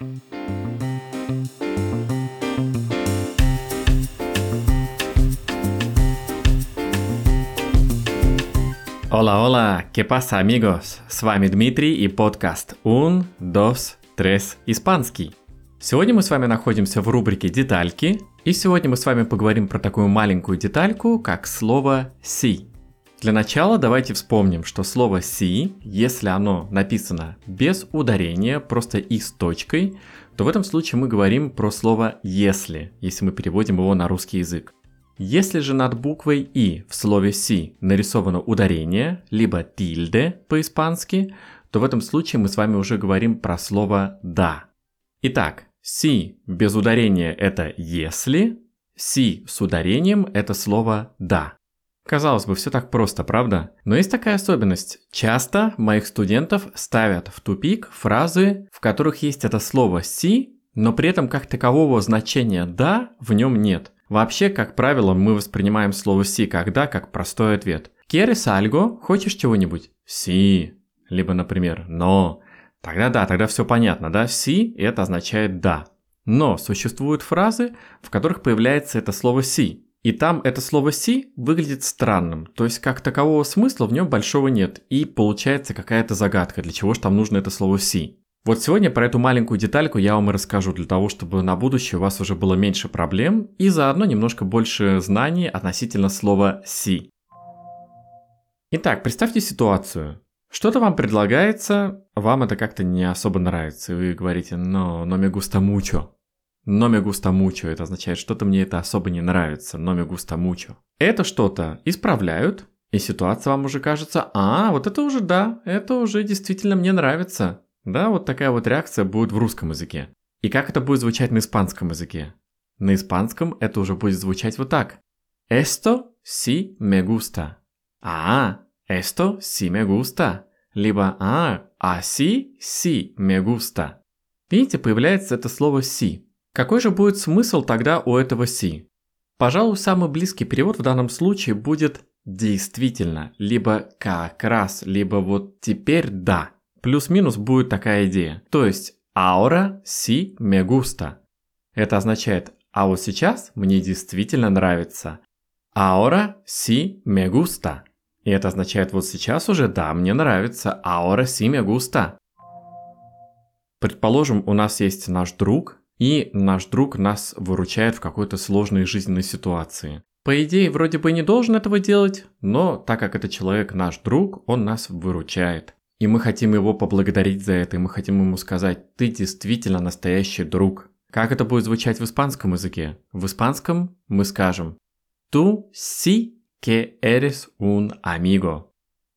Hola, hola, ¿qué pasa, amigos? С вами Дмитрий и подкаст Un, Dos, Tres Испанский. Сегодня мы с вами находимся в рубрике «Детальки», и сегодня мы с вами поговорим про такую маленькую детальку, как слово «си». Для начала давайте вспомним, что слово «си», если оно написано без ударения, просто «и» с точкой, то в этом случае мы говорим про слово «если», если мы переводим его на русский язык. Если же над буквой «и» в слове «си» нарисовано ударение, либо «тильде» по-испански, то в этом случае мы с вами уже говорим про слово «да». Итак, «си» без ударения – это «если», «си» с ударением – это слово «да». Казалось бы, все так просто, правда? Но есть такая особенность. Часто моих студентов ставят в тупик фразы, в которых есть это слово «си», но при этом как такового значения «да» в нем нет – Вообще, как правило, мы воспринимаем слово «си» как «да» как простой ответ. «Quieres algo?» Хочешь чего-нибудь? «Си». Либо, например, «но». Тогда да, тогда все понятно, да? «Си» это означает «да». Но существуют фразы, в которых появляется это слово «си». И там это слово «си» выглядит странным, то есть как такового смысла в нем большого нет, и получается какая-то загадка, для чего же там нужно это слово «си». Вот сегодня про эту маленькую детальку я вам и расскажу, для того, чтобы на будущее у вас уже было меньше проблем и заодно немножко больше знаний относительно слова «си». Итак, представьте ситуацию. Что-то вам предлагается, вам это как-то не особо нравится, и вы говорите «но, но me gusta mucho». «Но me gusta mucho» это означает, что-то мне это особо не нравится, «но me gusta mucho». Это что-то исправляют, и ситуация вам уже кажется «а, вот это уже да, это уже действительно мне нравится». Да, вот такая вот реакция будет в русском языке. И как это будет звучать на испанском языке? На испанском это уже будет звучать вот так. Esto sí me gusta. А, esto sí me gusta. Либо а, así sí me gusta. Видите, появляется это слово «си». Какой же будет смысл тогда у этого «си»? Пожалуй, самый близкий перевод в данном случае будет «действительно», либо «как раз», либо «вот теперь да». Плюс-минус будет такая идея. То есть sí me gusta. Это означает «а вот сейчас мне действительно нравится». Sí me gusta. И это означает «вот сейчас уже да, мне нравится». Sí me gusta. Предположим, у нас есть наш друг, и наш друг нас выручает в какой-то сложной жизненной ситуации. По идее, вроде бы не должен этого делать, но так как это человек наш друг, он нас выручает. И мы хотим его поблагодарить за это, и мы хотим ему сказать, ты действительно настоящий друг. Как это будет звучать в испанском языке? В испанском мы скажем «Tú sí que eres un amigo».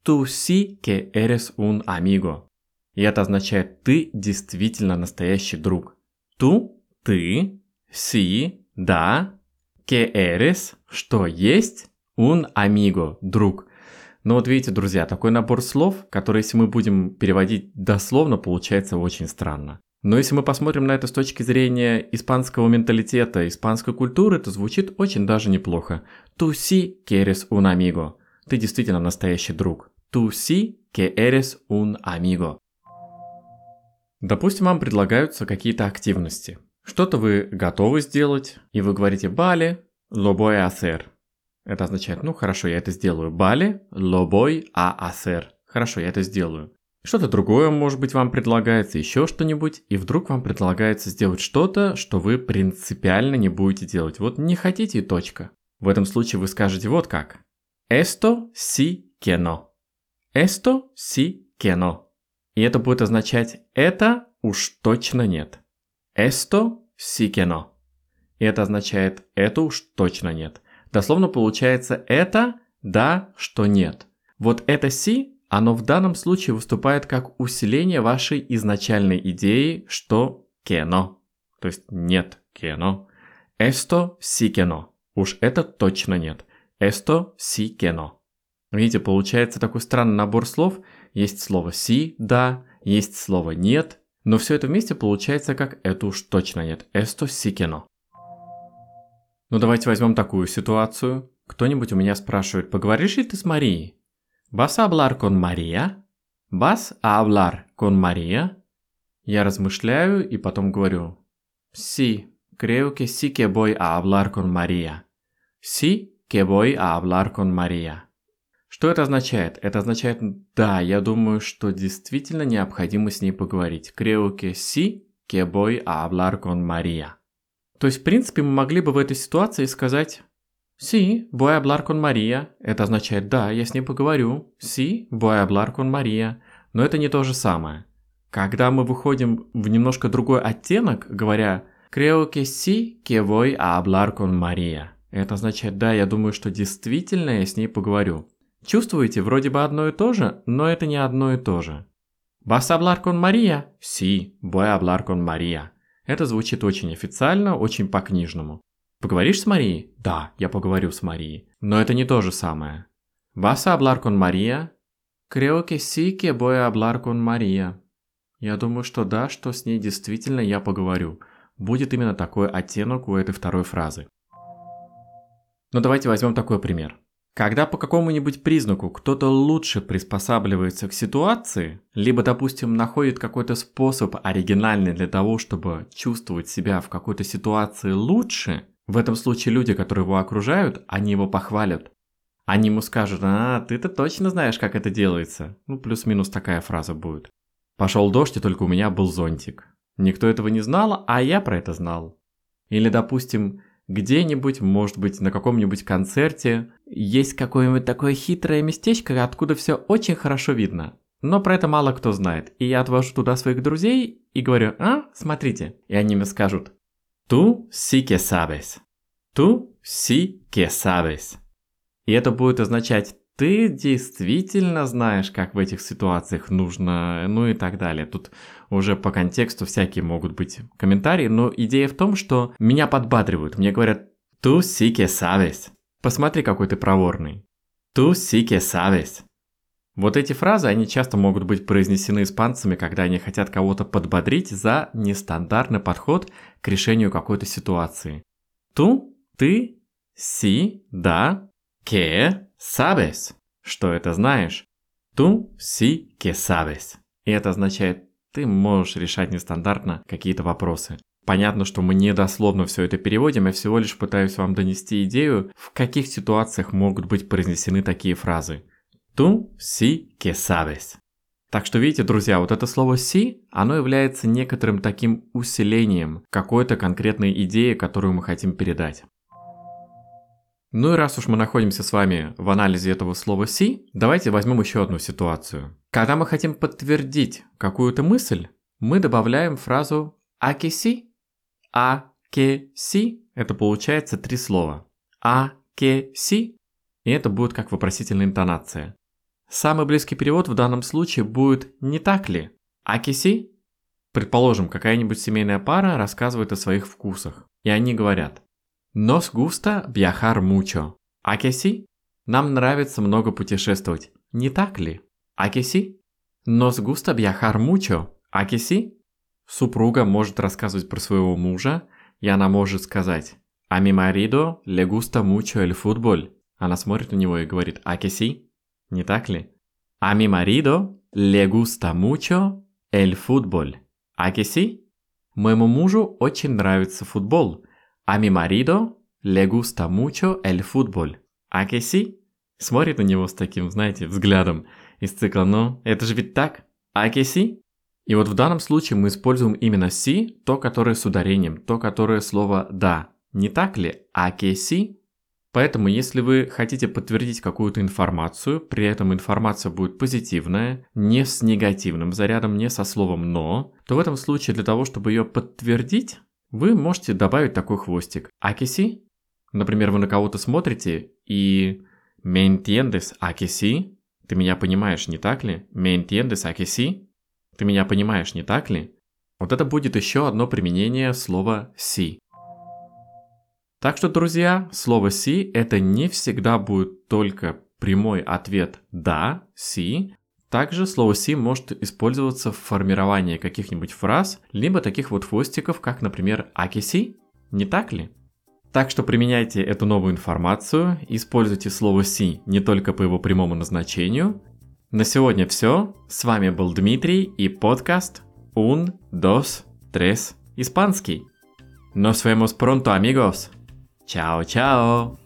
«Tú sí que eres un amigo». И это означает «ты действительно настоящий друг». «Tú» – «ты», «sí» – «да», «que eres» – «что есть», «un amigo» – «друг». Но вот видите, друзья, такой набор слов, который, если мы будем переводить дословно, получается очень странно. Но если мы посмотрим на это с точки зрения испанского менталитета, испанской культуры, то звучит очень даже неплохо. «Tú sí que eres un amigo». Ты действительно настоящий друг. «Tú sí que eres un amigo». Допустим, вам предлагаются какие-то активности. Что-то вы готовы сделать, и вы говорите «Бали, a hacer». Это означает, ну хорошо, я это сделаю. Бали, лобой, а асер. Хорошо, я это сделаю. Что-то другое, может быть, вам предлагается, еще что-нибудь, и вдруг вам предлагается сделать что-то, что вы принципиально не будете делать. Вот не хотите и точка. В этом случае вы скажете вот как. Esto sí que no. Esto sí que no. И это будет означать «это уж точно нет». Esto sí que no. И это означает «это уж точно нет». Дословно получается это да, что нет. Вот это си, оно в данном случае выступает как усиление вашей изначальной идеи, что кено. То есть нет кено. Esto sí que Уж это точно нет. Esto sí que Видите, получается такой странный набор слов. Есть слово «си», «да», есть слово «нет», но все это вместе получается как «это уж точно нет». Esto sí que ну давайте возьмем такую ситуацию. Кто-нибудь у меня спрашивает, поговоришь ли ты с Марией? Vas a hablar con María? Vas a hablar con María? Я размышляю и потом говорю «Sí, creo que sí que voy a hablar con María». «Sí que voy a hablar con María». Что это означает? Это означает «да, я думаю, что действительно необходимо с ней поговорить». «Creo que sí que voy a hablar con María». То есть, в принципе, мы могли бы в этой ситуации сказать «Sí, voy a hablar con María». Это означает «да, я с ней поговорю». «Sí, voy a hablar con María». Но это не то же самое. Когда мы выходим в немножко другой оттенок, говоря «Creo que sí que voy a hablar con María». Это означает «да, я думаю, что действительно я с ней поговорю». Чувствуете, вроде бы одно и то же, но это не одно и то же. «Vas a hablar con María?» «Sí, voy a hablar con María». Это звучит очень официально, очень по-книжному. Поговоришь с Марией? Да, я поговорю с Марией. Но это не то же самое. ¿Vas a hablar con María? Creo que sí que voy a hablar con María. Я думаю, что да, что с ней действительно я поговорю. Будет именно такой оттенок у этой второй фразы. Но давайте возьмем такой пример. Когда по какому-нибудь признаку кто-то лучше приспосабливается к ситуации, либо, допустим, находит какой-то способ оригинальный для того, чтобы чувствовать себя в какой-то ситуации лучше, в этом случае люди, которые его окружают, они его похвалят. Они ему скажут, а, ты-то точно знаешь, как это делается. Ну, плюс-минус такая фраза будет. Пошел дождь, и только у меня был зонтик. Никто этого не знал, а я про это знал. Или, допустим, где-нибудь, может быть, на каком-нибудь концерте есть какое-нибудь такое хитрое местечко, откуда все очень хорошо видно. Но про это мало кто знает. И я отвожу туда своих друзей и говорю, а, смотрите. И они мне скажут, «Tú sí que sabes». «Tú sí que sabes». И это будет означать ты действительно знаешь, как в этих ситуациях нужно, ну и так далее. Тут уже по контексту всякие могут быть комментарии, но идея в том, что меня подбадривают. Мне говорят, sí que sabes. Посмотри, какой ты проворный. Sí que sabes. Вот эти фразы, они часто могут быть произнесены испанцами, когда они хотят кого-то подбодрить за нестандартный подход к решению какой-то ситуации. Ту, ты, си, да, ке, sabes, что это знаешь. Ту, си, ке sabes. И это означает, ты можешь решать нестандартно какие-то вопросы. Понятно, что мы не дословно все это переводим, я всего лишь пытаюсь вам донести идею, в каких ситуациях могут быть произнесены такие фразы. Tú sí que sabes. Так что видите, друзья, вот это слово «си», оно является некоторым таким усилением какой-то конкретной идеи, которую мы хотим передать. Ну и раз уж мы находимся с вами в анализе этого слова «си», давайте возьмем еще одну ситуацию. Когда мы хотим подтвердить какую-то мысль, мы добавляем фразу «а ке си», «а ке си» – это получается три слова. «А ке си» – и это будет как вопросительная интонация. Самый близкий перевод в данном случае будет «не так ли?» «Акиси?» Предположим, какая-нибудь семейная пара рассказывает о своих вкусах, и они говорят «Nos gusta viajar mucho». «Акиси?» Нам нравится много путешествовать, не так ли? «Акиси?» «Nos gusta viajar mucho». «Акиси?» Супруга может рассказывать про своего мужа, и она может сказать «A mi marido le gusta mucho el fútbol». Она смотрит на него и говорит «Акиси?» не так ли? A mi marido le gusta mucho el fútbol. А que sí? Моему мужу очень нравится футбол. A mi marido le gusta mucho el fútbol. А que sí? Смотрит на него с таким, знаете, взглядом из цикла «Ну, это же ведь так? А que sí?» И вот в данном случае мы используем именно «си», то, которое с ударением, то, которое слово «да». Не так ли? А que sí? Поэтому, если вы хотите подтвердить какую-то информацию, при этом информация будет позитивная, не с негативным зарядом, не со словом «но», то в этом случае для того, чтобы ее подтвердить, вы можете добавить такой хвостик. Акиси? Например, вы на кого-то смотрите и «Me entiendes, акиси?» Ты меня понимаешь, не так ли? «Me entiendes, акиси?» Ты меня понимаешь, не так ли? Вот это будет еще одно применение слова «си». Так что, друзья, слово «си» это не всегда будет только прямой ответ «да», «си». Также слово «си» может использоваться в формировании каких-нибудь фраз, либо таких вот хвостиков, как, например, «акиси», не так ли? Так что применяйте эту новую информацию, используйте слово «си» не только по его прямому назначению. На сегодня все. С вами был Дмитрий и подкаст un, dos, tres, испанский. Nos vemos pronto, amigos. Чао-чао!